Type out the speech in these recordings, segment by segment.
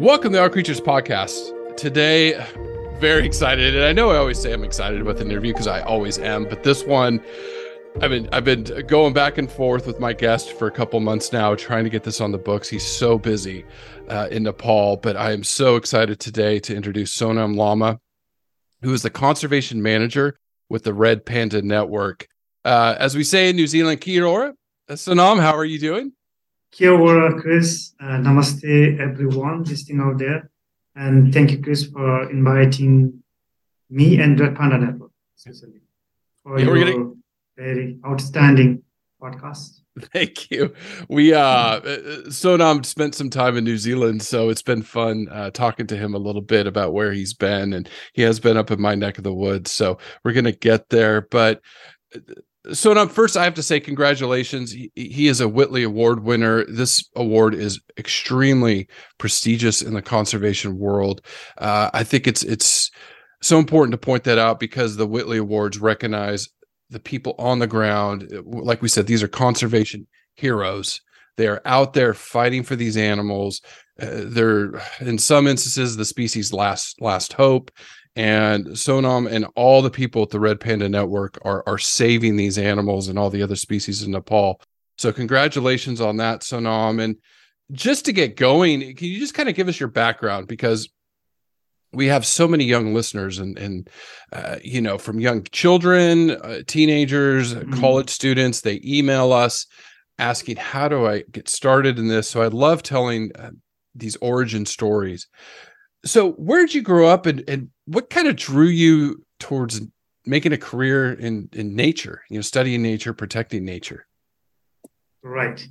Welcome to Our Creatures Podcast. Today, very excited, and I know I always say I'm excited about the interview because I always am, but this one, I've been I've been going back and forth with my guest for a couple months now, trying to get this on the books. He's so busy uh, in Nepal, but I am so excited today to introduce Sonam Lama, who is the conservation manager with the Red Panda Network. Uh, as we say in New Zealand, Kia ora. Uh, Sonam, how are you doing? Kia ora, Chris. Uh, namaste, everyone listening out there. And thank you, Chris, for inviting me and Red Panda Network, especially for Yeah, your gonna- very outstanding podcast. Thank you. We uh uh, Sonam spent some time in New Zealand, so it's been fun uh talking to him a little bit about where he's been and he has been up in my neck of the woods. So we're going to get there, but uh, Sonam first I have to say congratulations. He, he is a Whitley Award winner. This award is extremely prestigious in the conservation world. Uh I think it's it's so important to point that out because the Whitley Awards recognize the people on the ground like we said these are conservation heroes they are out there fighting for these animals uh, they're in some instances the species last last hope and sonam and all the people at the red panda network are are saving these animals and all the other species in nepal. So congratulations on that sonam. And just to get going can you just kind of give us your background? Because we have so many young listeners and and uh, you know from young children uh, teenagers uh, Mhm. college students they email us asking how do i get started in this? So i love telling uh, these origin stories so where did you grow up and and what kind of drew you towards making a career in in nature you know studying nature protecting nature Right.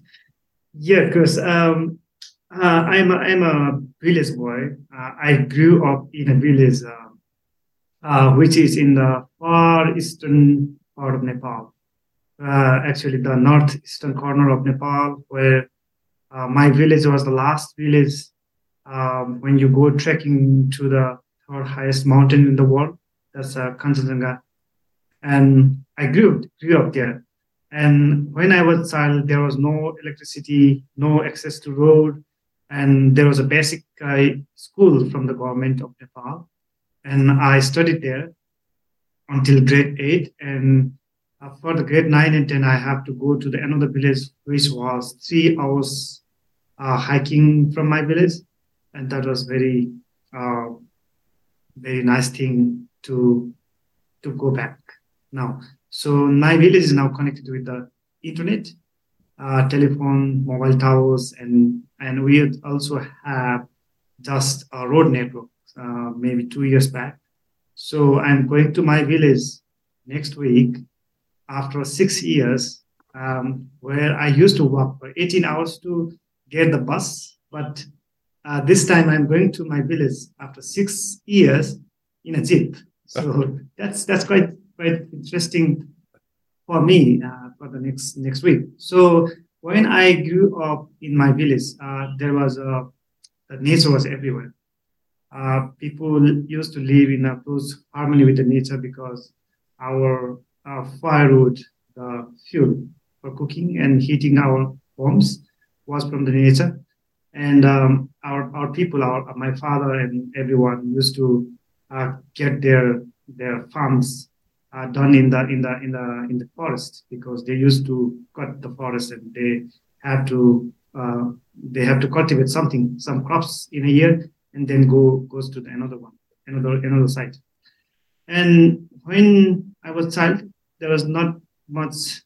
Yeah, because um, uh, I'm, a, I'm a village boy. Uh, I grew up in a village uh, uh, which is in the far eastern part of Nepal. Uh, actually, the northeastern corner of Nepal, where uh, my village was the last village um, when you go trekking to the third highest mountain in the world. That's uh, Kanchenjunga. And I grew, grew up there. And when I was child, there was no electricity, no access to road, and there was a basic uh, school from the government of Nepal. And I studied there until grade eight. And for the grade nine and ten, I have to go to the another village, which was three hours uh, hiking from my village, and that was very, uh, very nice thing to to go back now. So my village is now connected with the internet, uh, telephone, mobile towers, and and we also have just a road network. Uh, maybe two years back. So I'm going to my village next week after six years, um, where I used to walk for 18 hours to get the bus, but uh, this time I'm going to my village after six years in a jeep. So that's that's quite quite interesting for me uh, for the next next week. So when I grew up in my village, uh, there was a the nature was everywhere. Uh, people used to live in a close harmony with the nature because our, our firewood, the fuel for cooking and heating our homes, was from the nature. And um, our our people, our my father and everyone used to uh, get their their farms uh, done in the in the in the in the forest because they used to cut the forest and they have to uh, they have to cultivate something some crops in a year and then go goes to the another one another another site. And when i was child there was not much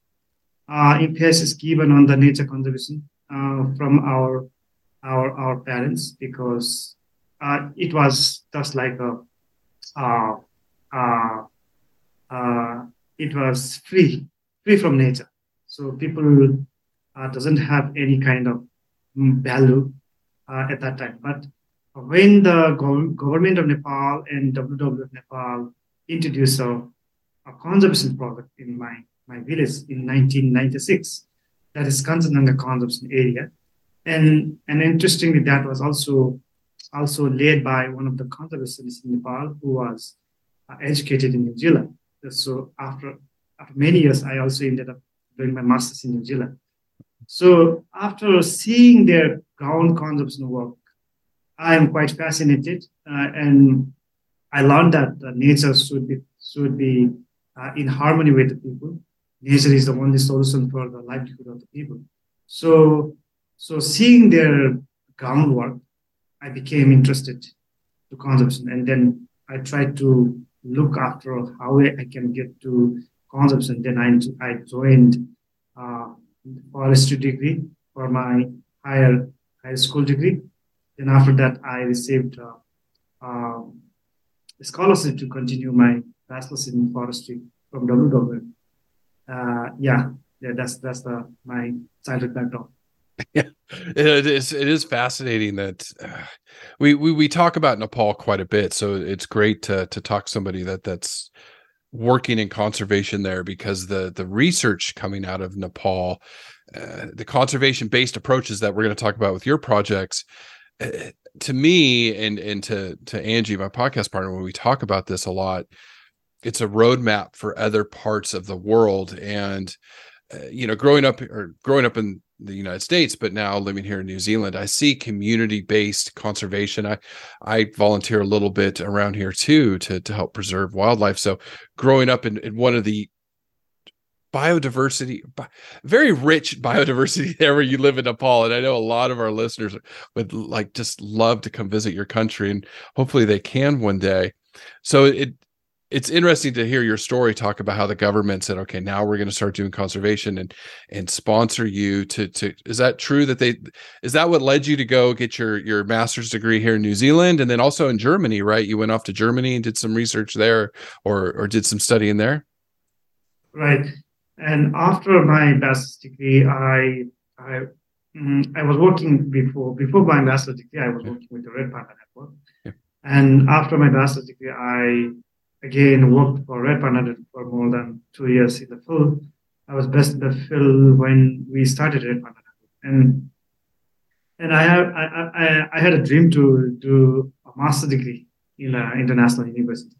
uh, emphasis given on the nature conservation uh, from our our our parents because uh, it was just like a uh, uh, uh, it was free, free from nature. So people uh, doesn't have any kind of value uh, at that time. But when the go- government of Nepal and WWF Nepal introduced a, a conservation project in my, my village in 1996, that is Kanchenjunga Conservation Area. And, and interestingly, that was also also led by one of the conservationists in Nepal who was uh, educated in New Zealand. So after after many years, I also ended up doing my master's in New Zealand. So after seeing their ground conservation work, I am quite fascinated, uh, and I learned that nature should be should be uh, in harmony with the people. Nature is the only solution for the livelihood of the people. So, so seeing their groundwork, I became interested to conservation, and then I tried to look after how I can get to consumption. Then I, I joined uh, forestry degree for my higher high school degree. Then after that, I received uh, uh, a scholarship to continue my bachelor's in forestry from WWF. Uh, yeah, yeah, that's that's the my childhood background. Yeah, it is. It is fascinating that uh, we, we we talk about Nepal quite a bit. So it's great to to talk to somebody that that's working in conservation there because the the research coming out of Nepal, uh, the conservation based approaches that we're going to talk about with your projects. Uh, to me and and to to Angie, my podcast partner, when we talk about this a lot, it's a roadmap for other parts of the world and uh, you know growing up or growing up in the United States, but now living here in New Zealand, I see community-based conservation. I I volunteer a little bit around here too to to help preserve wildlife. So growing up in, in one of the biodiversity very rich biodiversity there where you live in nepal and i know a lot of our listeners would like just love to come visit your country and hopefully they can one day so it it's interesting to hear your story talk about how the government said okay now we're going to start doing conservation and and sponsor you to to is that true that they is that what led you to go get your your master's degree here in New Zealand and then also in Germany right? You went off to Germany and did some research there or or did some studying there? Right. And after my master's degree I I mm, I was working before before my master's degree I was working with the Red Panda Network. Yeah. and after my master's degree I again worked for Red Panda for more than two years in the field. I was best in the field when we started Red Panda, and and I have I, I, I had a dream to do a master's degree in an international university,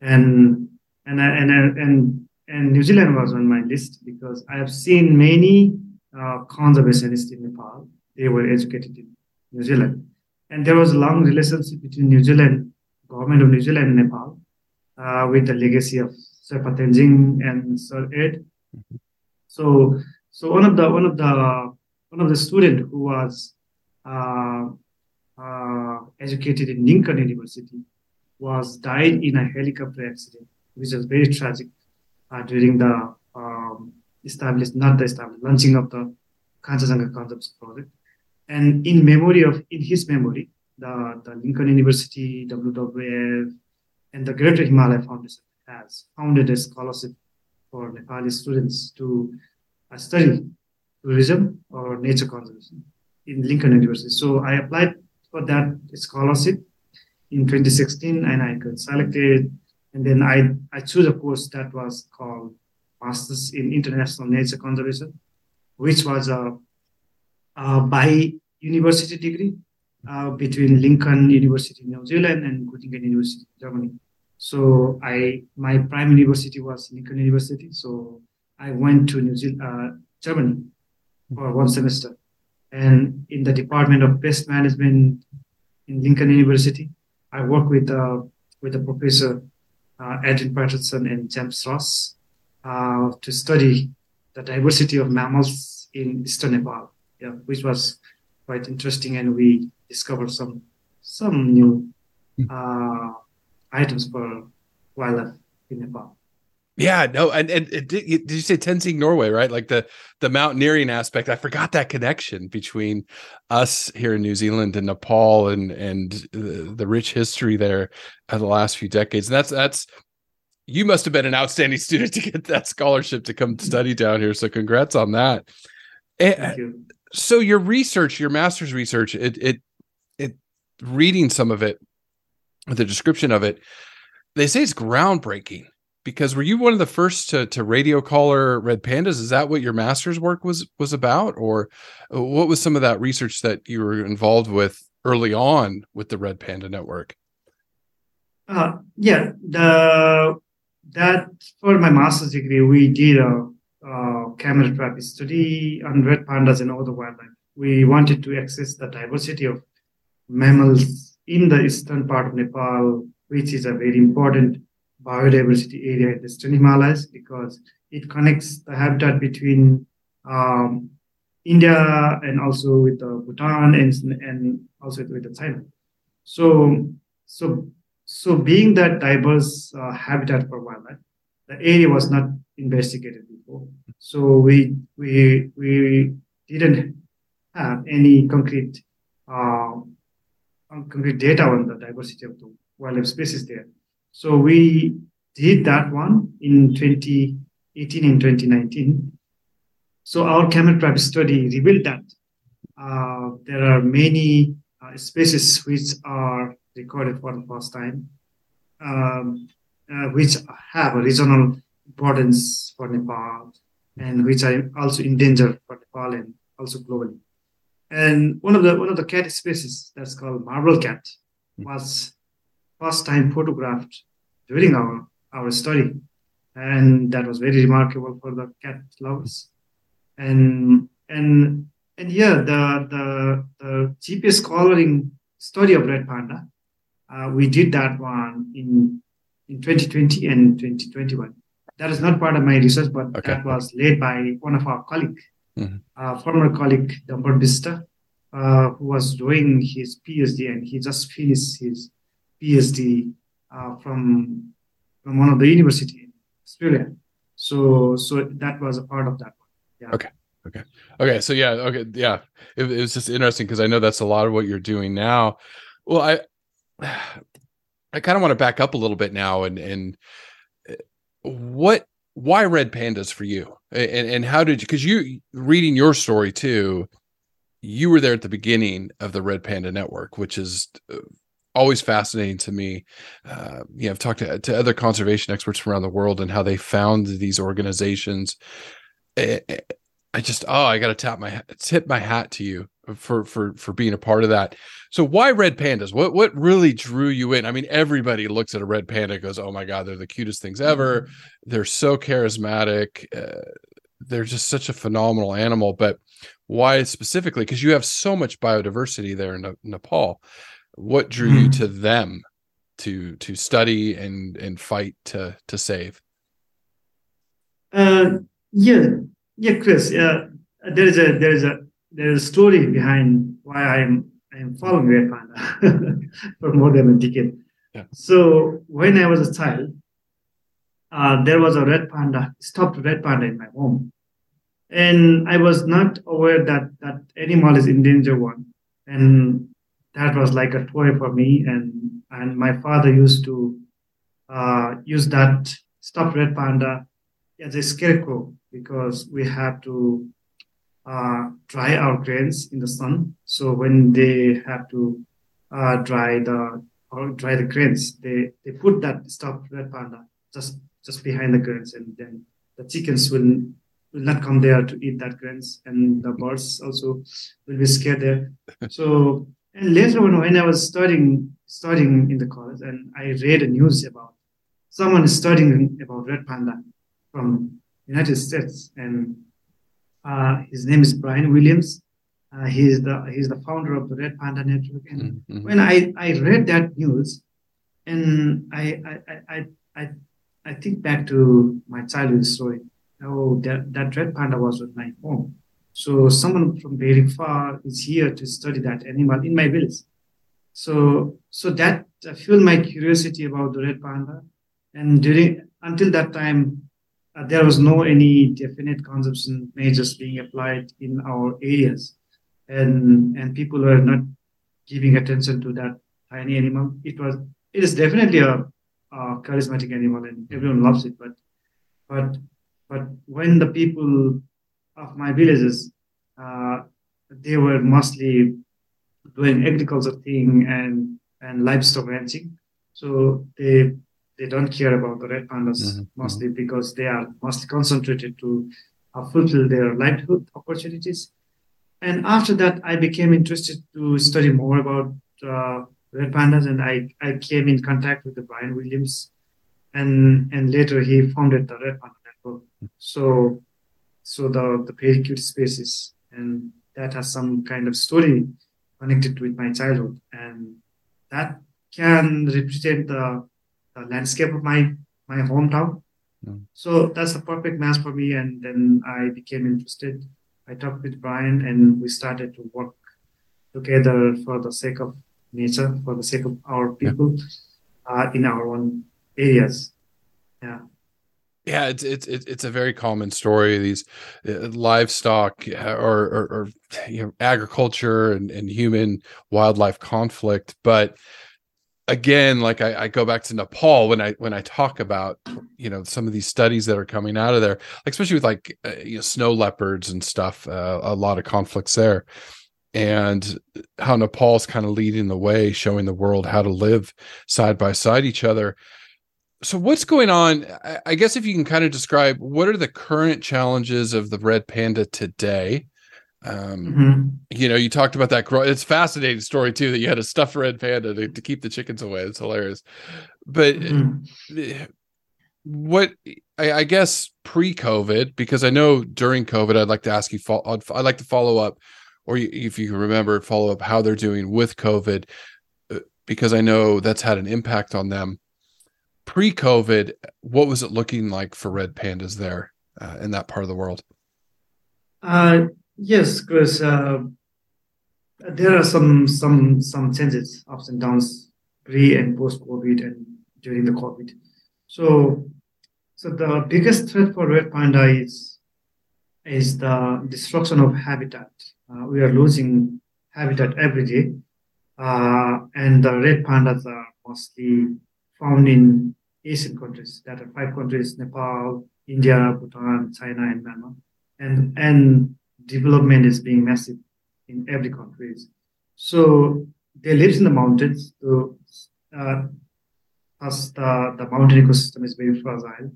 and and uh, and uh, and and New Zealand was on my list because I have seen many uh, conservationists in Nepal. They were educated in New Zealand, and there was a long relationship between New Zealand government of New Zealand and Nepal uh, with the legacy of Sherpa Tenzing and Sir Ed. So, so one of the one of the one of the student who was uh, uh, educated in Lincoln University was died in a helicopter accident, which was very tragic uh, during the um, established, not the established, launching of the Kanchenjunga Concepts project. And in memory of, in his memory, the, the Lincoln University, WWF, and the Greater Himalaya Foundation has founded a scholarship for Nepali students to uh, study tourism or nature conservation in Lincoln University. So I applied for that scholarship in 2016 and I got selected. And then I, I chose a course that was called Masters in International Nature Conservation, which was a, a by university degree uh, between Lincoln University, in New Zealand, and Göttingen University, in Germany. So I my prime university was Lincoln University. So I went to New Zealand, uh, Germany for one semester, and in the Department of Pest Management in Lincoln University. I work with uh, with a professor, uh, Adrian Paterson and James Ross, uh, to study the diversity of mammals in eastern Nepal, yeah, which was quite interesting, and we discovered some some new hmm. uh, items for wildlife in Nepal. Yeah, no, and and, did, did, you say Tenzing Norgay, right? Like the the mountaineering aspect. I forgot that connection between us here in New Zealand and Nepal, and and the, the rich history there of the last few decades. And that's that's you must have been an outstanding student to get that scholarship to come study down here. So congrats on that. Eh, and, you. So your research, your master's research, it it it reading some of it, the description of it, they say it's groundbreaking because were you one of the first to to radio collar red pandas? Is that what your master's work was was about? Or uh, what was some of that research that you were involved with early on with the red panda network? Uh, yeah the that for my master's degree we did a, a camera trap study on red pandas and other wildlife. We wanted to access the diversity of mammals in the eastern part of nepal which is a very important biodiversity area in the Eastern Himalayas because it connects the habitat between um, India and also with Bhutan and, and also with the China. So, so, so being that diverse uh, habitat for wildlife, the area was not investigated before. So we we we didn't have any concrete uh, concrete data on the diversity of the wildlife species there. So we did that one in 2018 and 2019. So our camera trap study revealed that uh, there are many uh, species which are recorded for the first time, um, uh, which have a regional importance for Nepal and which are also endangered for Nepal and also globally. And one of the one of the cat species that's called marble cat was first time photographed during our, our study. And that was very remarkable for the cat lovers. And and and yeah, the the, the GPS collaring study of red panda, uh, we did that one in in 2020 and 2021. That is not part of my research, but okay. that was led by one of our colleague, mm-hmm. uh, former colleague Damber Bista, uh, who was doing his PhD and he just finished his PhD uh, from from one of the university in Australia. So so that was a part of that one. Yeah. Okay. Okay. Okay. So yeah. Okay. Yeah. It, it was just interesting because I know that's a lot of what you're doing now. Well, I I kind of want to back up a little bit now and and uh, what why red pandas for you and and how did you because you reading your story too you were there at the beginning of the red panda network which is uh, always fascinating to me. Uh, you know, I've talked to, to other conservation experts from around the world and how they found these organizations. I just, oh, I got to tap my tip my hat to you for for for being a part of that. So why red pandas? What what really drew you in? I mean, everybody looks at a red panda goes, "Oh my god, they're the cutest things ever. Mm-hmm. They're so charismatic. Uh, they're just such a phenomenal animal." But why specifically? Because you have so much biodiversity there in Nepal what drew mm. you to them to to study and and fight to to save uh yeah yeah chris uh, there is a there is a there is a story behind why i'm i'm following red panda for more than a decade yeah. so when i was a child uh, there was a red panda stopped red panda in my home and i was not aware that that animal is endangered one and that was like a toy for me. And and my father used to uh, use that stuffed red panda as a scarecrow because we have to uh, dry our grains in the sun. So when they have to uh, dry the or dry the grains, they, they put that stuffed red panda just just behind the grains, and then the chickens will will not come there to eat that grains, and the birds also will be scared there. So and later on, when I was studying studying in the college, and I read a news about someone studying about red panda from United States, and uh, his name is Brian Williams. Uh, he's the he's the founder of the Red Panda Network. And Mhm. when I, I read that news, and I I, I I I I think back to my childhood story. Oh, that, that red panda was at my home. So someone from very far is here to study that animal in my village. So so that uh, fueled my curiosity about the red panda. And during until that time, there was no any definite conservation measures being applied in our areas, and and people were not giving attention to that tiny animal. It was it is definitely a, a charismatic animal, and everyone loves it. But but but when the people of my villages, uh, they were mostly doing agriculture thing and and livestock ranching, so they they don't care about the red pandas Mhm, mostly because they are mostly concentrated to uh, fulfill their livelihood opportunities. And after that, I became interested to study more about uh, red pandas, and I, I came in contact with the Brian Williams, and and later he founded the Red Panda Network. So so the the very cute species, and that has some kind of story connected with my childhood, and that can represent the landscape of my my hometown. So that's a perfect match for me, and then I became interested. I talked with Brian, and we started to work together for the sake of nature, for the sake of our people uh, in our own areas. Yeah. Yeah, it's it's it's it's a very common story. These uh, livestock uh, or, or or you know agriculture and, and human wildlife conflict, but again, like I, I go back to Nepal when I when I talk about you know some of these studies that are coming out of there, like especially with like uh, you know snow leopards and stuff, uh, a lot of conflicts there, and how Nepal's kind of leading the way, showing the world how to live side by side each other. So what's going on? I, I guess if you can kind of describe what are the current challenges of the red panda today um Mhm. you know you talked about that it's a fascinating story too that you had to stuff a red panda to, to keep the chickens away. It's hilarious. But uh, what I, I guess pre-covid because i know during covid i'd like to ask you fo- I'd, I'd like to follow up or you, if you can remember follow up how they're doing with covid uh, because i know that's had an impact on them. Pre-covid what was it looking like for red pandas there uh, in that part of the world? Uh, yes, Chris. Uh, there are some some some changes, ups and downs, pre and post COVID, and during the COVID. So, so the biggest threat for red panda is is the destruction of habitat. Uh, we are losing habitat every day, uh, and the red pandas are mostly found in Asian countries. That are five countries: Nepal, India, Bhutan, China, and Myanmar and and development is being massive in every country. So they live in the mountains. So uh, as the, the mountain ecosystem is very fragile,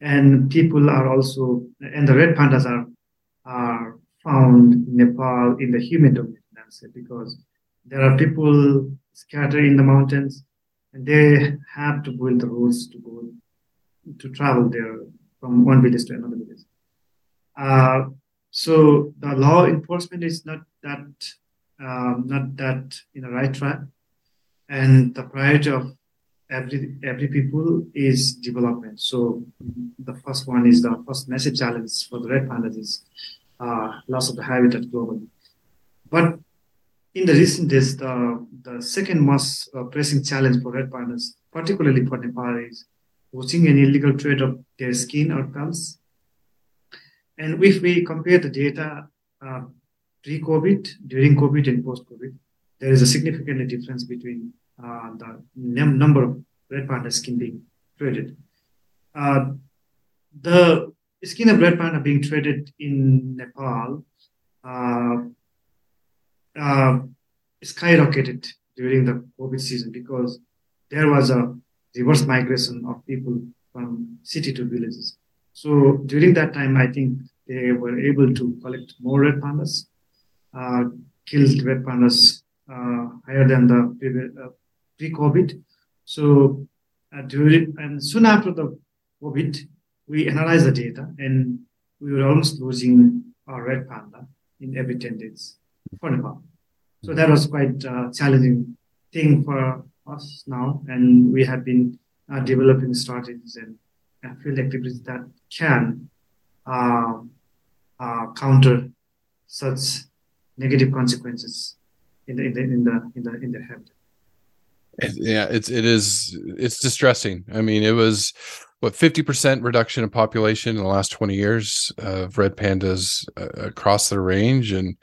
and people are also and the red pandas are are found in Nepal in the humid domain because there are people scattered in the mountains, and they have to build the roads to go to travel there from one village to another village. Uh, so the law enforcement is not that um, not that in the right track, and the priority of every every people is development. So the first one is the first massive challenge for the red pandas is uh, loss of the habitat globally. But in the recent days, the, the second most uh, pressing challenge for red pandas, particularly for Nepal, is poaching and illegal trade of their skin or pelts. And if we compare the data uh, pre-COVID, during COVID, and post-COVID, there is a significant difference between uh, the num- number of red panda skin being traded. Uh, the skin of red panda being traded in Nepal uh, uh, skyrocketed during the COVID season because there was a reverse migration of people from city to villages. So during that time, I think they were able to collect more red pandas, uh, killed red pandas uh, higher than the uh, pre-COVID. So uh, during and soon after the COVID, we analyzed the data and we were almost losing our red panda in every 10 days. for Nepal. So that was quite a challenging thing for us now, and we have been uh, developing strategies and uh, field activities that can uh, uh, counter such negative consequences in the in the in the in the, in the habitat. Yeah, it's it is it's distressing. I mean, it was what 50% reduction in population in the last 20 years of red pandas uh, across the range and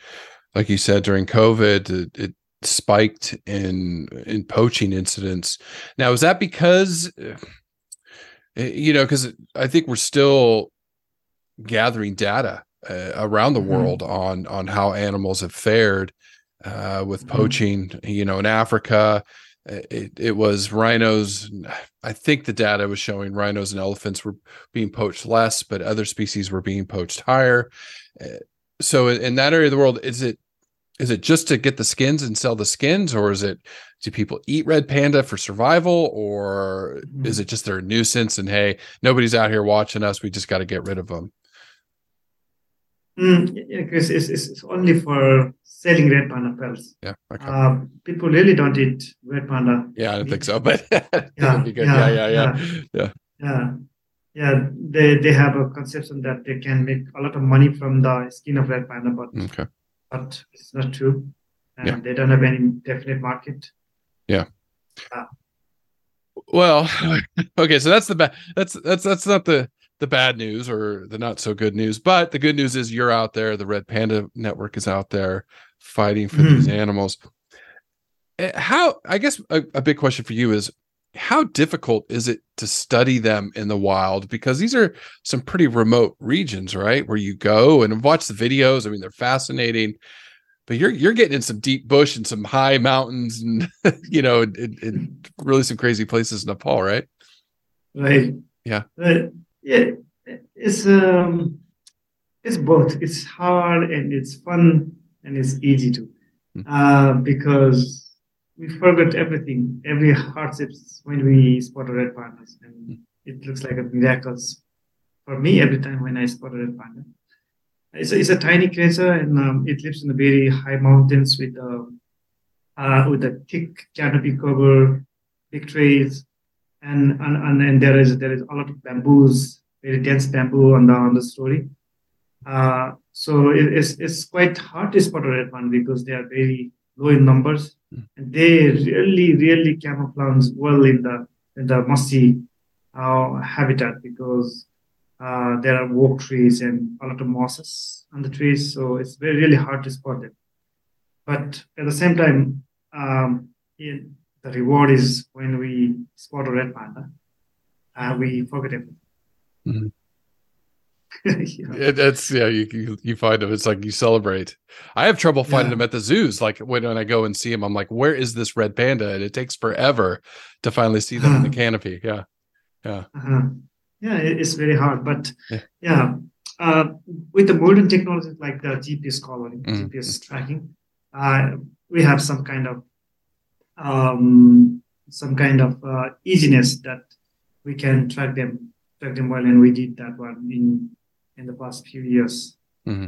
like you said during covid it, it, spiked in in poaching incidents now is that because eh, you know because i think we're still gathering data uh, around the mm-hmm. world on on how animals have fared uh, with mm-hmm. poaching mm-hmm. you know in africa it, it was rhinos i think the data was showing rhinos and elephants were being poached less but other species were being poached higher eh, so in that area of the world is it is it just to get the skins and sell the skins or is it do people eat red panda for survival or mm-hmm. is it just their nuisance and hey nobody's out here watching us we just got to get rid of them Mm, yeah, Chris, it's, it's only for selling red panda pelts. Yeah. Okay. Uh, people really don't eat red panda. Yeah, I don't think so, but yeah, yeah, yeah, yeah, yeah, yeah, yeah, yeah. They they have a conception that they can make a lot of money from the skin of red panda, but okay. but it's not true, and yeah. they don't have any definite market. Yeah. Well, okay, so that's the bad. That's that's that's not the the bad news or the not so good news. But the good news is you're out there. The Red Panda Network is out there fighting for mm-hmm. these animals. Eh, how, I guess, a, a big question for you is how difficult is it to study them in the wild? Because these are some pretty remote regions, right? Where you go and watch the videos. I mean, they're fascinating but you're you're getting in some deep bush and some high mountains and you know and, and really some crazy places in Nepal, right? Right. Yeah. Right yeah, it's um, it's both. It's hard and it's fun and it's easy to, hmm. uh, because we forget everything, every hardships when we spot a red panda, and hmm. it looks like a miracle for me every time when I spot a red panda. It's a, it's a tiny creature and um, it lives in the very high mountains with uh, uh, with a thick canopy cover, big trees, and and, and, and there is there is a lot of bamboos, very dense bamboo on the on the story. Uh, so it, it's it's quite hard to spot a red one because they are very low in numbers, mm. and they really really camouflage well in the in the mossy uh, habitat because uh, there are oak trees and a lot of mosses on the trees, so it's very really hard to spot them. But at the same time, um, in, the reward is when we spot a red panda, uh, we forget everything. Mm-hmm. yeah. It, it's yeah, you, you, you find them. It's like you celebrate. I have trouble finding yeah. them at the zoos. Like when, when I go and see them, I'm like, where is this red panda? And it takes forever to finally see them in the uh-huh. canopy. Yeah, yeah, uh-huh. Yeah. It's very hard, but yeah. yeah. Uh, with the modern technologies like the GPS collaring, mm-hmm. GPS tracking, uh, we have some kind of um, some kind of uh, easiness that we can track them track them well, and we did that one in in the past few years. Mm-hmm.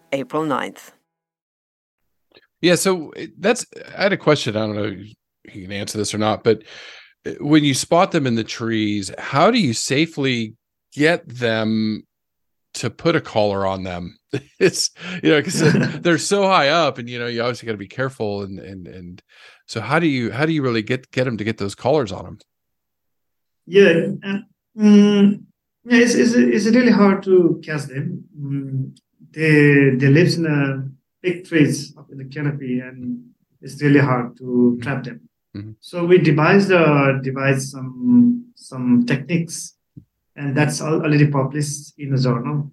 April 9th. Yeah, so that's I had a question. I don't know if you can answer this or not, but uh, when you spot them in the trees, how do you safely get them to put a collar on them? It's you know because they're so high up, and you know you obviously got to be careful. And and and so how do you how do you really get get them to get those collars on them? Yeah, um, yeah, it's, it's it's really hard to catch them. Um, they they live in a big trees up in the canopy, and it's really hard to trap them. Mm-hmm. So we devised uh, devised some some techniques, and that's already published in a journal.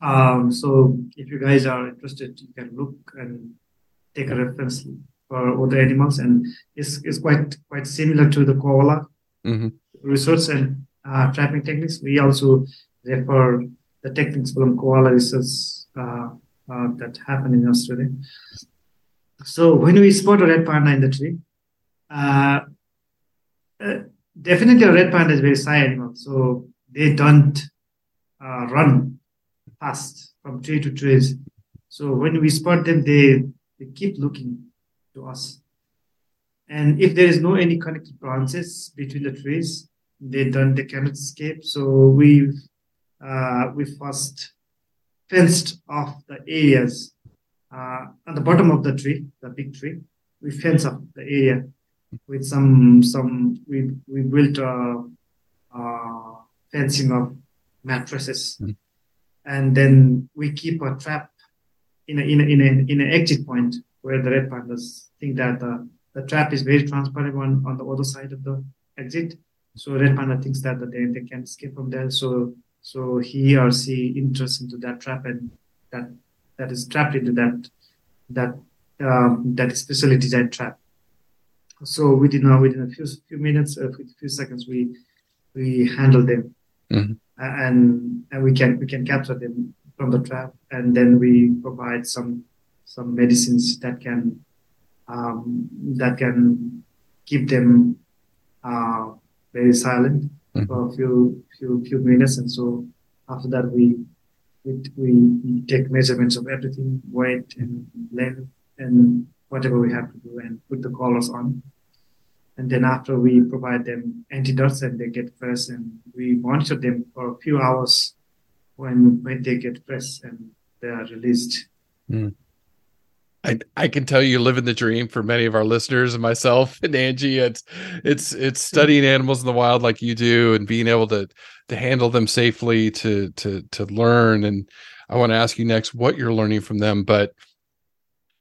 Um, so if you guys are interested, you can look and take a reference for other animals, and it's, it's quite quite similar to the koala mm-hmm. research and uh, trapping techniques. We also refer the techniques from koala research uh, uh, that happen in Australia. So when we spot a red panda in the tree, uh, uh, definitely a red panda is very shy animal, so they don't uh, run fast from tree to trees. So when we spot them, they they keep looking to us. And if there is no any connected branches between the trees, they don't they cannot escape. So we uh, we first fenced off the areas uh, on the bottom of the tree, the big tree. We fence off the area with some some we we built a, a fencing of mattresses, mm. and then we keep a trap in a in a in a in an exit point where the red pandas think that the, the trap is very transparent on, on the other side of the exit. So red panda thinks that, that they, they can escape from there. So so he or she enters into that trap and that that is trapped into that that um, that specially designed trap. So within uh, within a few few minutes, uh, a few seconds, we we handle them, mm-hmm. and and we can we can capture them from the trap, and then we provide some some medicines that can um, that can keep them uh, very silent mm-hmm. for a few few few minutes, and so after that we we, we take measurements of everything, weight and length and whatever we have to do, and put the collars on. And then after we provide them antidotes and they get fresh, and we monitor them for a few hours when when they get fresh and they are released. Mm. I, I can tell you live in the dream for many of our listeners and myself and Angie. It's it's it's studying animals in the wild like you do and being able to to handle them safely to to to learn. And I want to ask you next what you're learning from them. But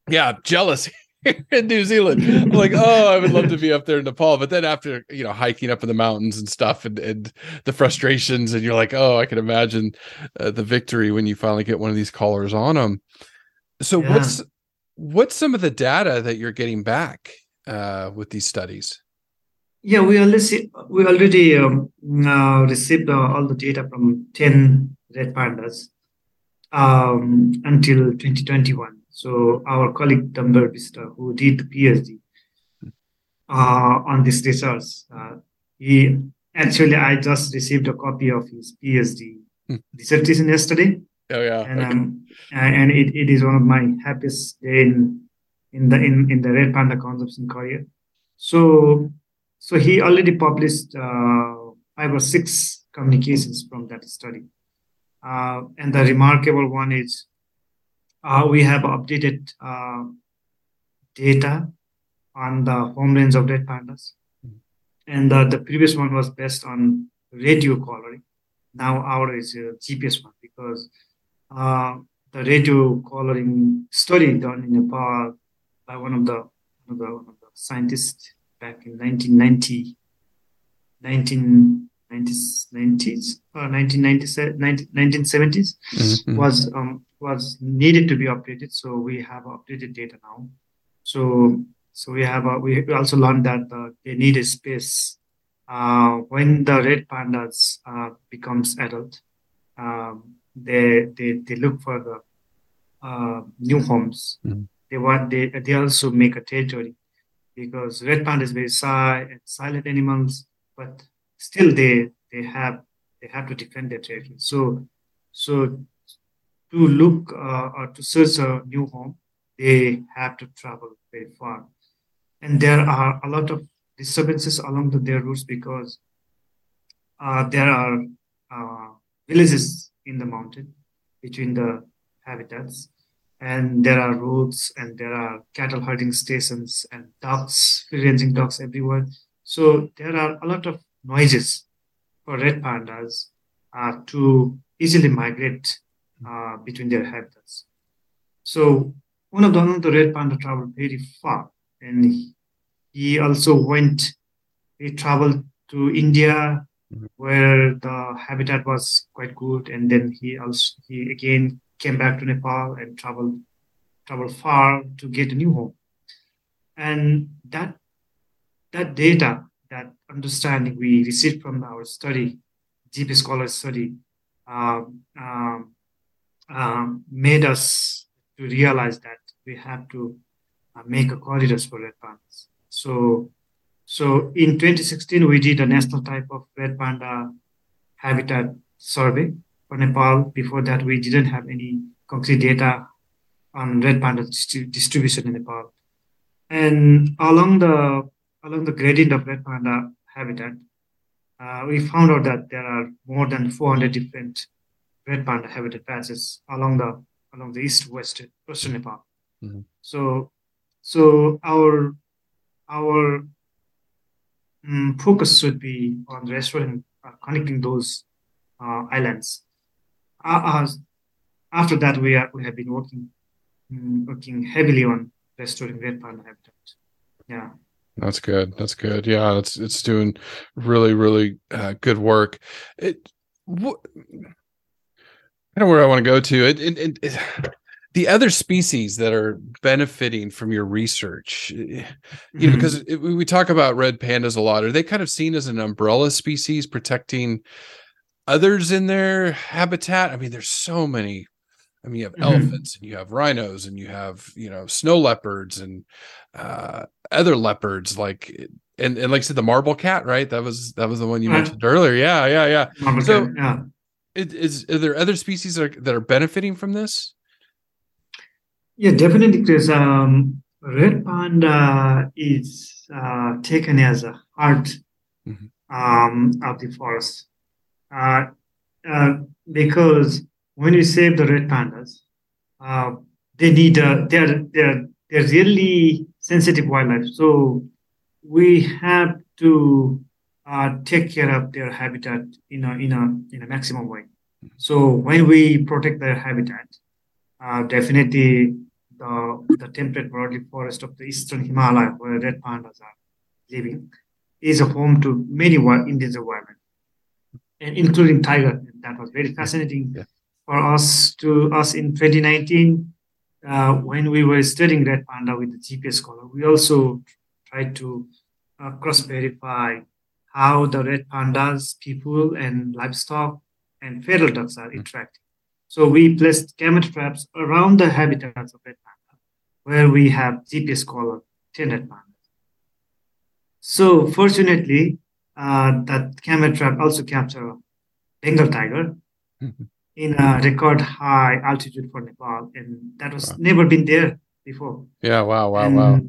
yeah, jealous in New Zealand. I'm like, oh, I would love to be up there in Nepal. But then after you know hiking up in the mountains and stuff and, and the frustrations, and you're like, oh, I can imagine uh, the victory when you finally get one of these collars on them. So yeah. what's what's some of the data that you're getting back uh, with these studies? Yeah, we already we already um, uh, received uh, all the data from ten red pandas um, until 2021. So our colleague Damber Bista, who did the PhD uh, on this research, uh, he actually I just received a copy of his PhD hmm. dissertation yesterday. Oh yeah, and okay. um, and it, it is one of my happiest day in in the in, in the red panda conservation career. So so he already published uh, five or six communications from that study, uh, and the remarkable one is uh, we have updated uh, data on the home range of red pandas, and the previous one was based on radio collaring. Now our is a GPS one because uh, the radio collaring study done in Nepal by one of the, one of the, one of the scientists back in 1990, 1990s or 1970s mm-hmm. was um, was needed to be updated. So we have updated data now. So so we have a, we also learned that uh, they need a space uh, when the red pandas uh, becomes adult. Um, they they they look for the uh, new homes. Mm-hmm. They want they they also make a territory because red panda is very shy and silent animals, but still they they have they have to defend their territory. So so to look uh, or to search a new home, they have to travel very far, and there are a lot of disturbances along the, their routes because uh, there are uh, villages in the mountain between the habitats and there are roads and there are cattle herding stations and ducks free ranging ducks everywhere so there are a lot of noises for red pandas uh, to easily migrate uh, between their habitats so one of the, the red panda traveled very far and he also went he traveled to india. Where the habitat was quite good and then he also he again came back to Nepal and traveled traveled far to get a new home. And that that data, that understanding we received from our study, GPS collar study, uh, um, um, made us to realize that we have to uh, make a corridors for pandas. So, so in 2016 we did a national type of red panda habitat survey, for Nepal. Before that, we didn't have any concrete data on red panda distribution in Nepal. And along the along the gradient of red panda habitat, uh, we found out that there are more than 400 different red panda habitat patches along the along the east west western Nepal. Mm-hmm. So, so our our um, focus should be on restoring uh, connecting those uh, islands uh, after that, we are we have been working mm, working heavily on restoring red panda habitat. Yeah. That's good. That's good. Yeah, it's it's doing really really uh, good work. It what I don't know where I want to go to. It, it, it, it, the other species that are benefiting from your research, you know, because mm-hmm. we talk about red pandas a lot. Are they kind of seen as an umbrella species protecting others in their habitat. I mean, there's so many. I mean, you have mm-hmm. elephants and you have rhinos and you have, you know, snow leopards and uh, other leopards like and, and like I said, the marble cat, right? That was that was the one you right. mentioned earlier. Yeah, yeah, yeah. Marble so, cat, yeah. It, is are there other species that are, that are benefiting from this? Yeah, definitely, Chris. Um, red panda is uh, taken as a heart mm-hmm. um, of the forest uh, uh, because when you save the red pandas, uh, they need uh, they're they're they're really sensitive wildlife. So we have to uh, take care of their habitat in a in a in a maximum way. So when we protect their habitat, uh, definitely the the temperate broadleaf forest of the eastern Himalaya, where red pandas are living, is a home to many wild, endangered wildlife and including tiger. And That was very fascinating yeah. for us to us in 2019 uh, when we were studying red panda with the GPS collar. We also tried to uh, cross verify how the red pandas, people, and livestock and feral ducks are mm-hmm. interacting. So we placed camera traps around the habitats of red panda, where we have GPS collar, 10 red pandas. So fortunately, uh, that camera trap also captured a Bengal tiger in a record high altitude for Nepal, and that was wow. never been there before. Yeah, wow, wow, and, wow.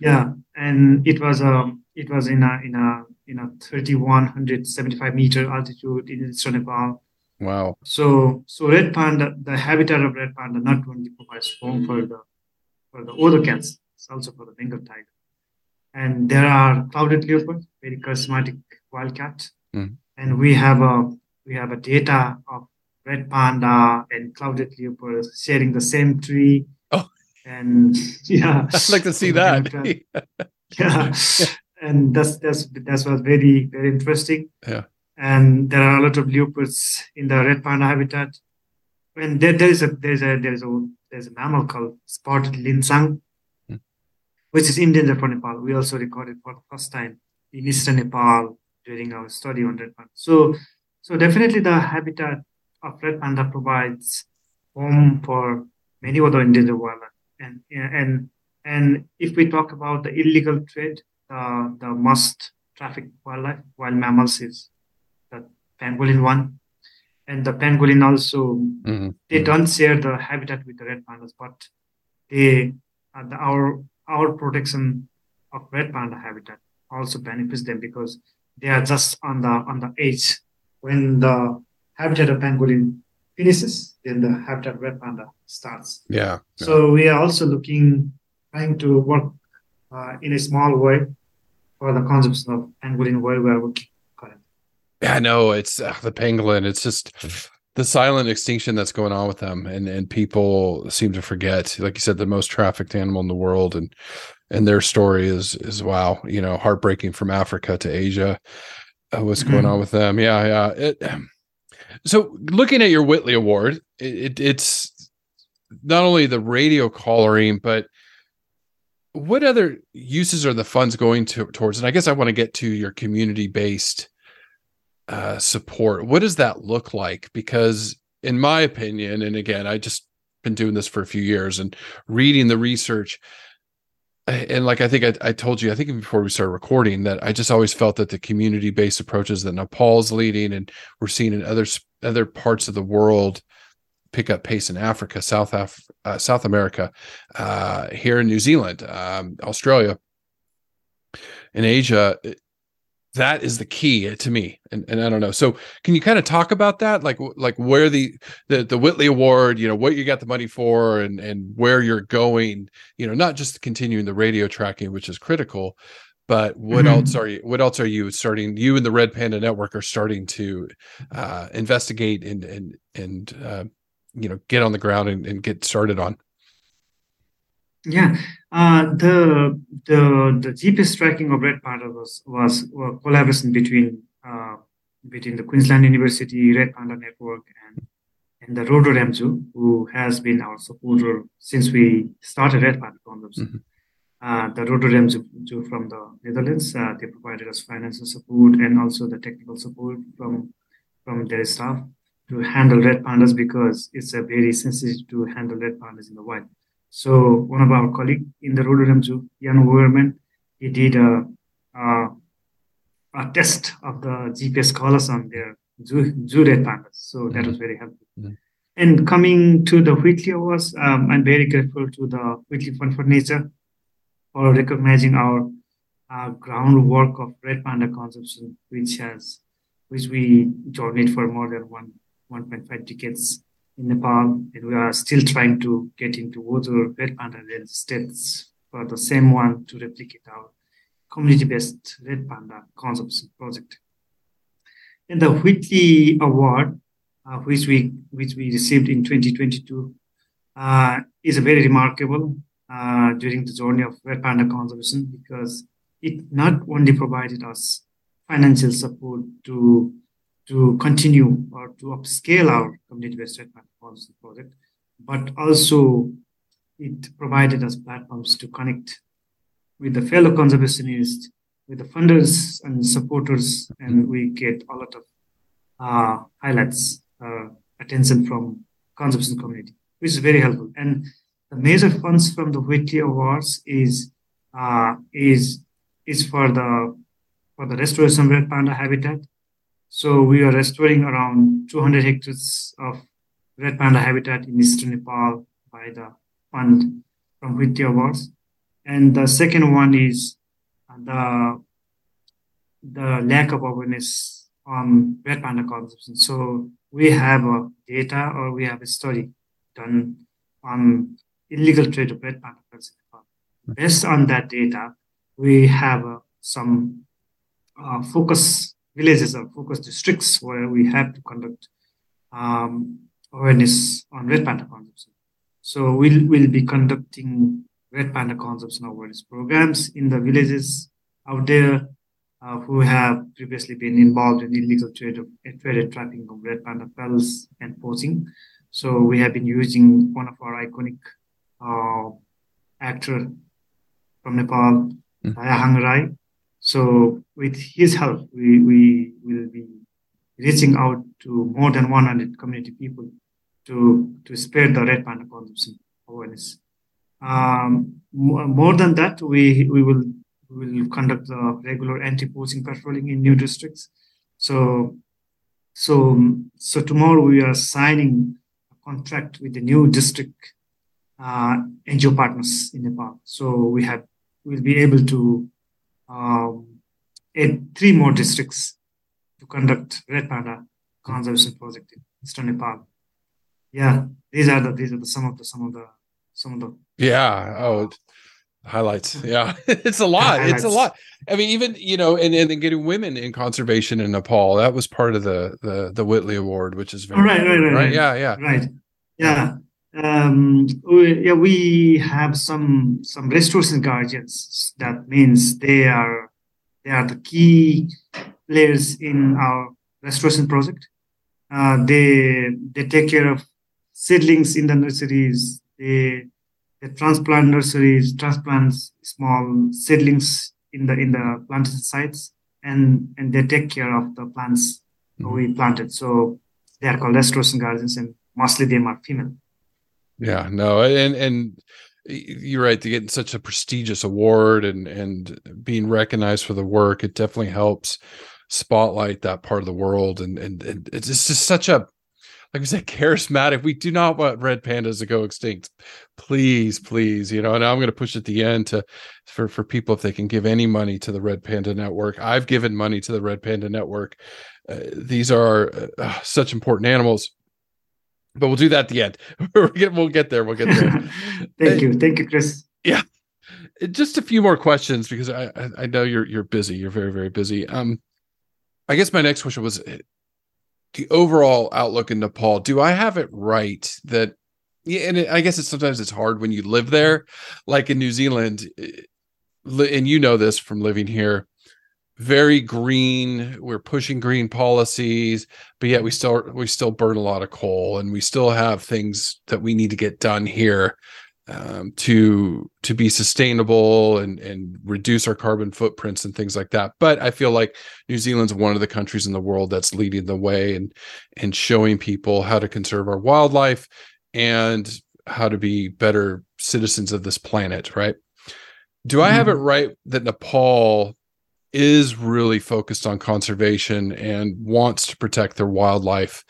Yeah, and it was um it was in a in a in a 3175 meter altitude in eastern Nepal. Wow. So so red panda, the habitat of red panda not only provides home for the for the other cats, it's also for the Bengal tiger. And there are clouded leopards, very charismatic wildcat. Mm. And we have a we have a data of red panda and clouded leopards sharing the same tree. Oh, and yeah, I'd like to see that. yeah, and that's that's that was very very interesting. Yeah, and there are a lot of leopards in the red panda habitat. And there, there is a there's a there's a there's a mammal called spotted linsang, hmm. which is endangered for Nepal. We also recorded for the first time in eastern Nepal during our study on red panda. So, so definitely the habitat of red panda provides home for many other endangered wildlife. And and and if we talk about the illegal trade, uh, the most trafficked wildlife, wild mammals is pangolin one, and the pangolin also mm-hmm. they mm-hmm. don't share the habitat with the red pandas, but they uh, the, our our protection of red panda habitat also benefits them because they are just on the on the edge when the habitat of pangolin finishes, then the habitat of red panda starts. Yeah. So we are also looking, trying to work uh, in a small way for the concepts of pangolin where we are working Yeah, no, it's uh, the pangolin. It's just the silent extinction that's going on with them, and and people seem to forget. Like you said, the most trafficked animal in the world, and and their story is is wow, you know, heartbreaking from Africa to Asia. Uh, what's mm-hmm. going on with them? Yeah, yeah. It, so looking at your Whitley Award, it, it, it's not only the radio collaring, but what other uses are the funds going to, towards? And I guess I want to get to your community based uh, support. What does that look like? Because in my opinion, and again, I just been doing this for a few years and reading the research, and like I think I, I, told you, I think before we started recording that I just always felt that the community based approaches that Nepal's leading and we're seeing in other other parts of the world pick up pace in Africa, South Af- uh, South America, uh, here in New Zealand, um, Australia, in Asia that is the key to me and, and i don't know. So can you kind of talk about that? Like like where the, the the whitley award you know what you got the money for and and where you're going you know not just continuing the radio tracking which is critical but what mm-hmm. else are you what else are you starting you and the red panda network are starting to uh, investigate and and and uh, you know get on the ground and, and get started on yeah, uh, the the the GPS tracking of red panda was was a collaboration between uh, between the Queensland University Red Panda Network and and the Rotterdam who has been our supporter since we started Red Panda Condoms. Mm-hmm. Uh, the Rotterdam Zoo from the Netherlands, uh, they provided us financial support and also the technical support from from their staff to handle red pandas because it's a very sensitive to handle red pandas in the wild. So one of our colleagues in the Rotterdam Zoo, Jan Overman, he did a, a, a, test of the GPS collars on their zoo, zoo red pandas. So that mm-hmm. was very helpful. Mm-hmm. And coming to the Whitley Awards, um, I'm very grateful to the Whitley Fund for Nature for recognizing our uh, groundwork of red panda conservation, which has which we journeyed for more than one 1.5 decades in Nepal, and we are still trying to get into other red panda states for the same one to replicate our community-based red panda conservation project. And the Whitley Award, uh, which we which we received in 2022, uh, is a very remarkable uh, during the journey of red panda conservation because it not only provided us financial support to to continue or to upscale our community-based policy project, but also it provided us platforms to connect with the fellow conservationists, with the funders and supporters, and we get a lot of uh, highlights, uh, attention from conservation community, which is very helpful. And the major funds from the Whitley Awards is uh, is is for the for the restoration of red panda habitat. So we are restoring around 200 hectares of red panda habitat in eastern Nepal by the fund from Whitley Awards. And the second one is the the lack of awareness on red panda conservation. So we have a data or we have a study done on illegal trade of red panda in Nepal. Based on that data, we have uh, some uh, focus villages or focus districts where we have to conduct um, awareness on red panda conservation. So we'll, we'll be conducting red panda conservation awareness programs in the villages out there uh, who have previously been involved in illegal trade of trade trapping of red panda pelts and poaching. So we have been using one of our iconic uh, actor from Nepal, mm. Rai. So with his help, we, we will be reaching out to more than 100 community people to, to spare the red panda consumption awareness. Um, more than that, we we will we will conduct the regular anti-poaching patrolling in new districts. So so so tomorrow we are signing a contract with the new district uh, NGO partners in Nepal. So we have we'll be able to um, add three more districts to conduct red panda conservation project in eastern Nepal. Yeah, these are the these are the some of the some of the some of the yeah. Oh highlights. Yeah. It's a lot. It's a lot. i mean even you know and, and then getting women in conservation in nepal that was part of the the the whitley award which is very right, right, right, right, yeah yeah. Right. Yeah um we, yeah we have some some restoration guardians that means they are they are the key players in our restoration project. Uh, they they take care of seedlings in the nurseries. They they transplant nurseries transplants small seedlings in the in the plantation sites and and they take care of the plants mm-hmm. we planted. So they are called restoration guardians and mostly them are female yeah, no, and and you're right to get such a prestigious award and and being recognized for the work, it definitely helps spotlight that part of the world and and, and it's just such a like we said, charismatic. We do not want red pandas to go extinct. Please, please, you know. And I'm going to push at the end to for for people if they can give any money to the Red Panda Network. I've given money to the Red Panda Network. Uh, these are uh, such important animals but we'll do that at the end. we'll get we'll get there. We'll get there. Thank you. Thank you, Chris. Yeah. Just a few more questions because I, I know you're you're busy. You're very very busy. Um, I guess my next question was the overall outlook in Nepal. Do I have it right that yeah, and it, I guess it's sometimes it's hard when you live there, like in New Zealand, eh, and you know this from living here very green we're pushing green policies but yet we still we still burn a lot of coal and we still have things that we need to get done here um, to to be sustainable and and reduce our carbon footprints and things like that but i feel like new zealand's one of the countries in the world that's leading the way and and showing people how to conserve our wildlife and how to be better citizens of this planet right do i have it mm-hmm. right that nepal is really focused on conservation and wants to protect their wildlife.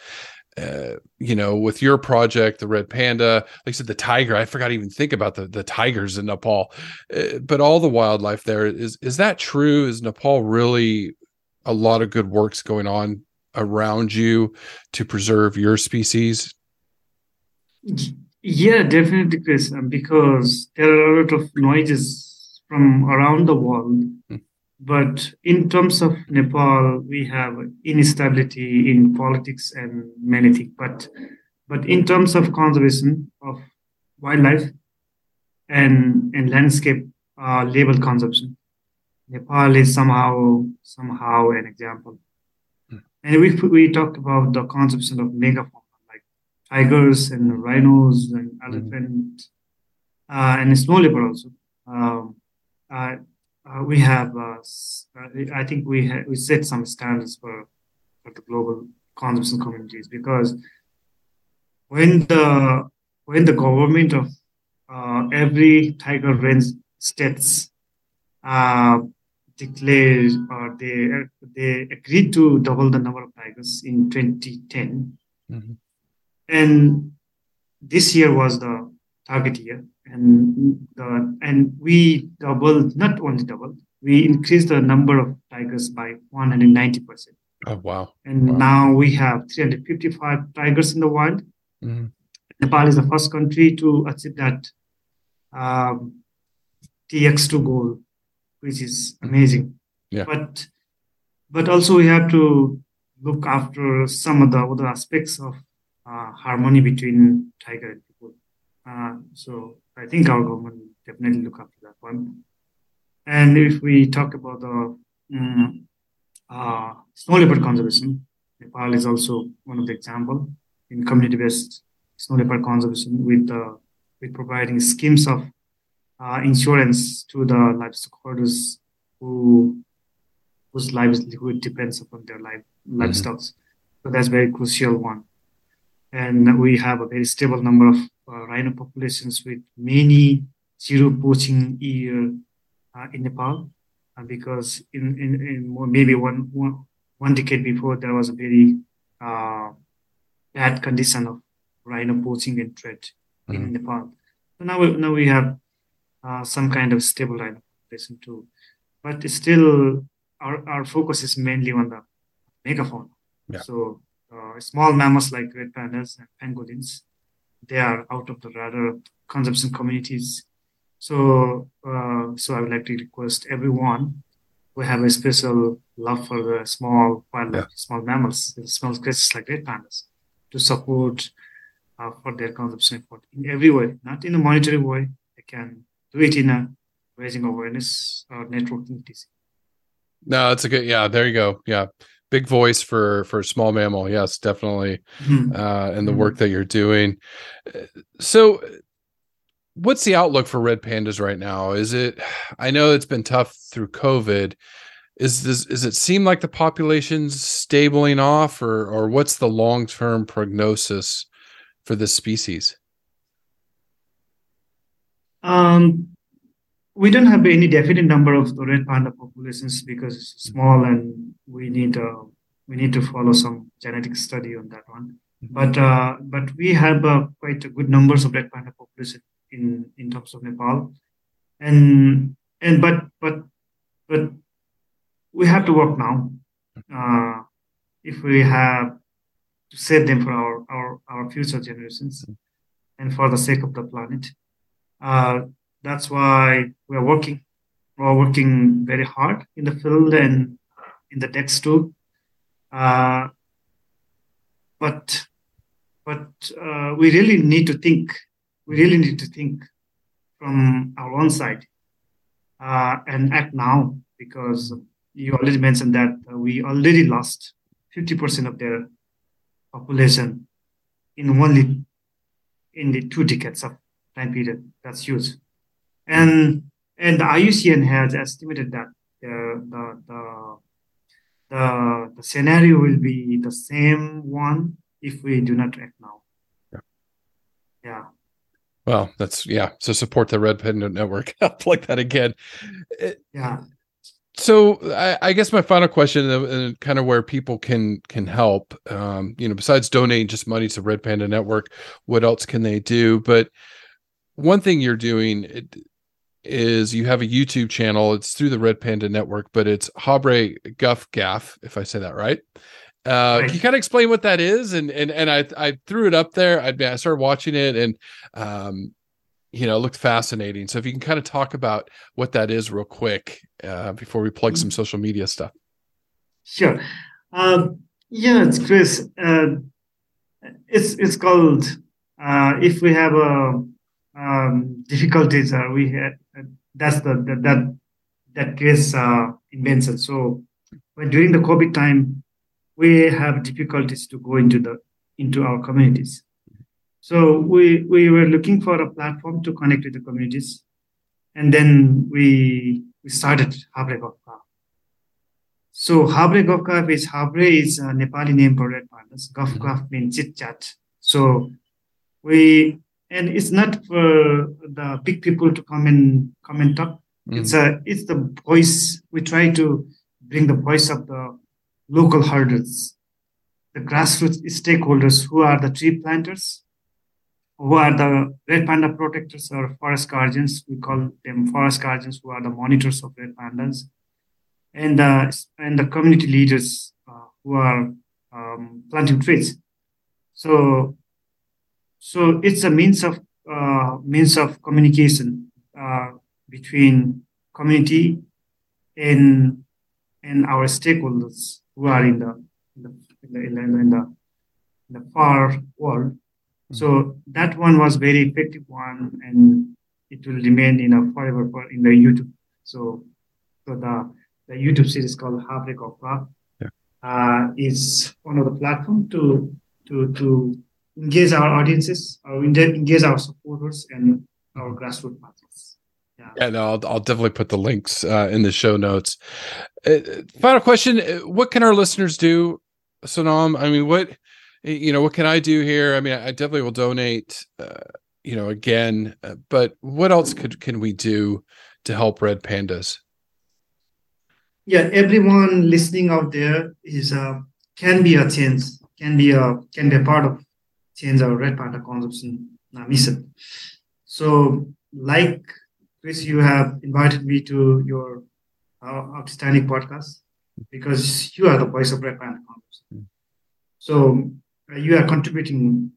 Uh, you know, with your project, the red panda, like I said, the tiger. I forgot to even think about the the tigers in Nepal, uh, but all the wildlife there is is that true? Is Nepal really a lot of good works going on around you to preserve your species? Yeah, definitely, Chris. Because there are a lot of noises from around the world. But in terms of Nepal, we have instability in politics and many things. But but in terms of conservation of wildlife and and landscape uh, level conservation, Nepal is somehow somehow an example. Hmm. And we we talked about the conservation of megafauna like tigers and rhinos and hmm. elephant mm-hmm. uh, and snow leopard also. Um, uh, uh, we have, uh, uh, I think we ha- we set some standards for for the global conservation communities because when the when the government of uh, every tiger range states uh, declared or they they agreed to double the number of tigers in 2010, mm-hmm. and this year was the target year and the, and we doubled not only doubled we increased the number of tigers by 190 percent oh wow and wow. now we have 355 tigers in the wild mm-hmm. nepal is the first country to achieve that um, TX2 goal which is amazing yeah. but but also we have to look after some of the other aspects of uh, harmony between tiger and people uh, so I think our government will definitely look after that one. And if we talk about the um, uh, snow leopard conservation, Nepal is also one of the example in community-based snow leopard conservation with uh, with providing schemes of uh, insurance to the livestock holders who whose lives livelihood depends upon their life livestock. Mm-hmm. So that's very crucial one. And we have a very stable number of rhino populations with many zero poaching year uh, in Nepal, uh, because in, in, in maybe one, one, one decade before there was a very uh, bad condition of rhino poaching and trade mm-hmm. in Nepal. So now, we, now we have uh, some kind of stable rhino population too, but still our, our focus is mainly on the megafauna. Yeah. So uh, small mammals like red pandas and pangolins, they are out of the radar conservation communities. So, uh, so I would like to request everyone who have a special love for the small wildlife, yeah. small mammals, small creatures like red pandas, to support uh, for their conservation effort in every way, not in a monetary way. They can do it in a raising awareness or networking. No, that's a good. Yeah, there you go. Yeah, big voice for for small mammal. Yes definitely mm-hmm. uh and the work mm-hmm. that you're doing. So what's the outlook for red pandas right now? Is it i know it's been tough through covid. Is this is it seem like the population's stabling off or or what's the long-term prognosis for this species? Um we don't have any definite number of the red panda populations because it's small and we need uh, we need to follow some genetic study on that one. Mm-hmm. But uh, but we have uh, quite a good numbers of red panda population in in terms of Nepal, and and but but but we have to work now. Uh, if we have to save them for our our, our future generations mm-hmm. and for the sake of the planet. That's why we're working. We're working very hard in the field and in the text too. Uh, but but uh, we really need to think. We really need to think from our own side uh, and act now because you already mentioned that we already lost 50% of their population in only in the two decades of time period. That's huge. And and the IUCN has estimated that the the, the the, the scenario will be the same one if we do not act now. Yeah. Yeah. Well, that's yeah. So support the Red Panda Network. I'll plug that again. Uh, yeah. So I, I, guess my final question, and kind of where people can can help, um, you know, besides donating just money to Red Panda Network, what else can they do? But one thing you're doing, it, is you have a YouTube channel. It's through the Red Panda Network, but it's Habre Guff Gaff, if I say that right. Uh, Can you kind of explain what that is? And and and I I threw it up there. I, I started watching it, and um, you know, it looked fascinating. So if you can kind of talk about what that is real quick uh, before we plug some social media stuff. Sure. Um, yeah, it's Chris. Uh, it's it's called uh, if we have a um, difficulties uh, we had that's the, that that case uh, invention. So when during the COVID time, we have difficulties to go into the into our communities. So we we were looking for a platform to connect with the communities, and then we we started Habre Gofka. So Habre Gofka is Habre is a Nepali name for red pandas. Gofka means chit chat. So we and it's not for the big people to come and come and talk. Mm. It's a it's the voice. We try to bring the voice of the local herders, the grassroots stakeholders who are the tree planters, who are the red panda protectors or forest guardians. We call them forest guardians, who are the monitors of red pandas, and uh, and the community leaders uh, who are um, planting trees. So so it's a means of uh, means of communication uh, between community and and our stakeholders who are in the in the in the, in the, in the, in the far world. Mm-hmm. So that one was very effective one, and it will remain in a forever for in the YouTube. So so the the YouTube series called Habre Gofka yeah. uh, is one of the platform to to to engage our audiences, or engage our supporters and our grassroots partners. Yeah. yeah, no, I'll, I'll definitely put the links uh, in the show notes. Uh, final question: uh, What can our listeners do, Sonam? I mean, what you know, what can I do here? I mean, I definitely will donate. Uh, you know, again, uh, but what else could can we do to help red pandas? Yeah, everyone listening out there is uh, can be a change, can be a can be a part of change our red panda consumption mission. So, like Chris, you have invited me to your uh, outstanding podcast because you are the voice of Red Panda Congress. Mm. So uh, you are contributing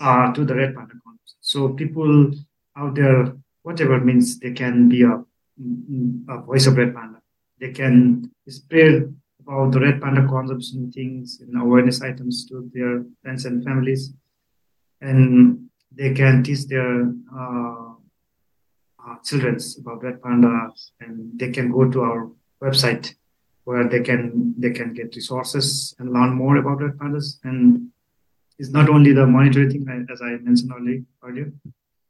uh, to the Red Panda Congress. So people out there, whatever means, they can be a, mm, a voice of Red Panda. They can spread about the Red Panda consumption things and awareness items to their friends and families, and they can teach their uh, uh, children about red pandas, and they can go to our website where they can they can get resources and learn more about red pandas. And it's not only the monetary thing, as I mentioned earlier.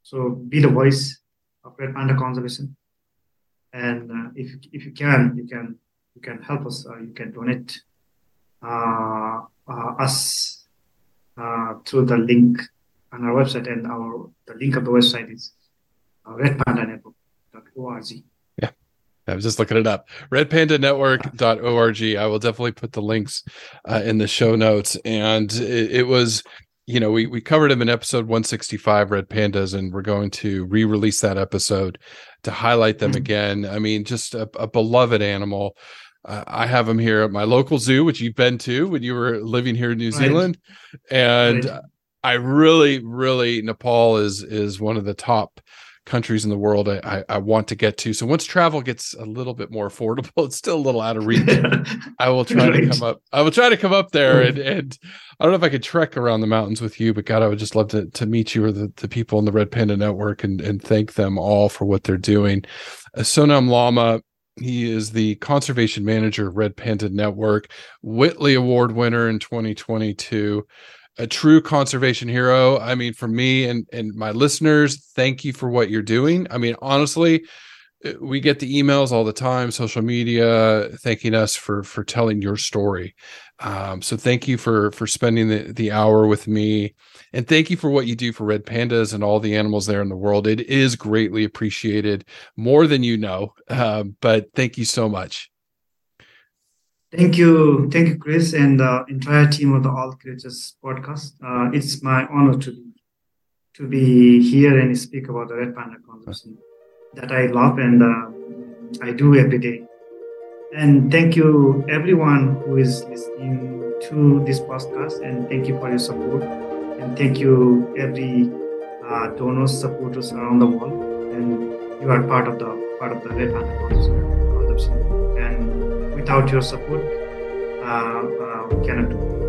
So be the voice of red panda conservation, and uh, if if you can, you can you can help us. You can donate uh, uh, us uh, through the link on our website, and our the link of the website is redpandanetwork.org. Yeah. I was just looking it up. Redpandanetwork.org. I will definitely put the links uh, in the show notes. And it, it, was, you know, we, we covered him in episode 165, Red Pandas, and we're going to re release that episode to highlight them again. I mean, just a, a beloved animal. Uh, I have them here at my local zoo, which you've been to when you were living here in New right. Zealand. And right. I really, really, Nepal is is one of the top countries in the world I, I, want to get to. So once travel gets a little bit more affordable, it's still a little out of reach. I will try to come up. I will try to come up there and, and I don't know if I could trek around the mountains with you, but God, I would just love to, to meet you or the, the people in the Red Panda Network and, and thank them all for what they're doing. Uh, Sonam Lama, he is the conservation manager of Red Panda Network, Whitley Award winner in 2022 a true conservation hero. I mean, for me and and my listeners, thank you for what you're doing. I mean, honestly, uh, we get the emails all the time, social media, thanking us for for telling your story. Um, so thank you for for spending the the hour with me, and thank you for what you do for red pandas and all the animals there in the world. It is greatly appreciated, more than you know. Uh, but thank you so much. Thank you, thank you, Chris, and the entire team of the All Creatures podcast. Uh, it's my honor to be, to be here and speak about the red panda conservation that I love and uh, I do every day. And thank you, everyone who is listening to this podcast, and thank you for your support. And thank you, every uh, donors, supporters around the world, and you are part of the part of the red panda conservation without your support, uh, uh, we cannot do.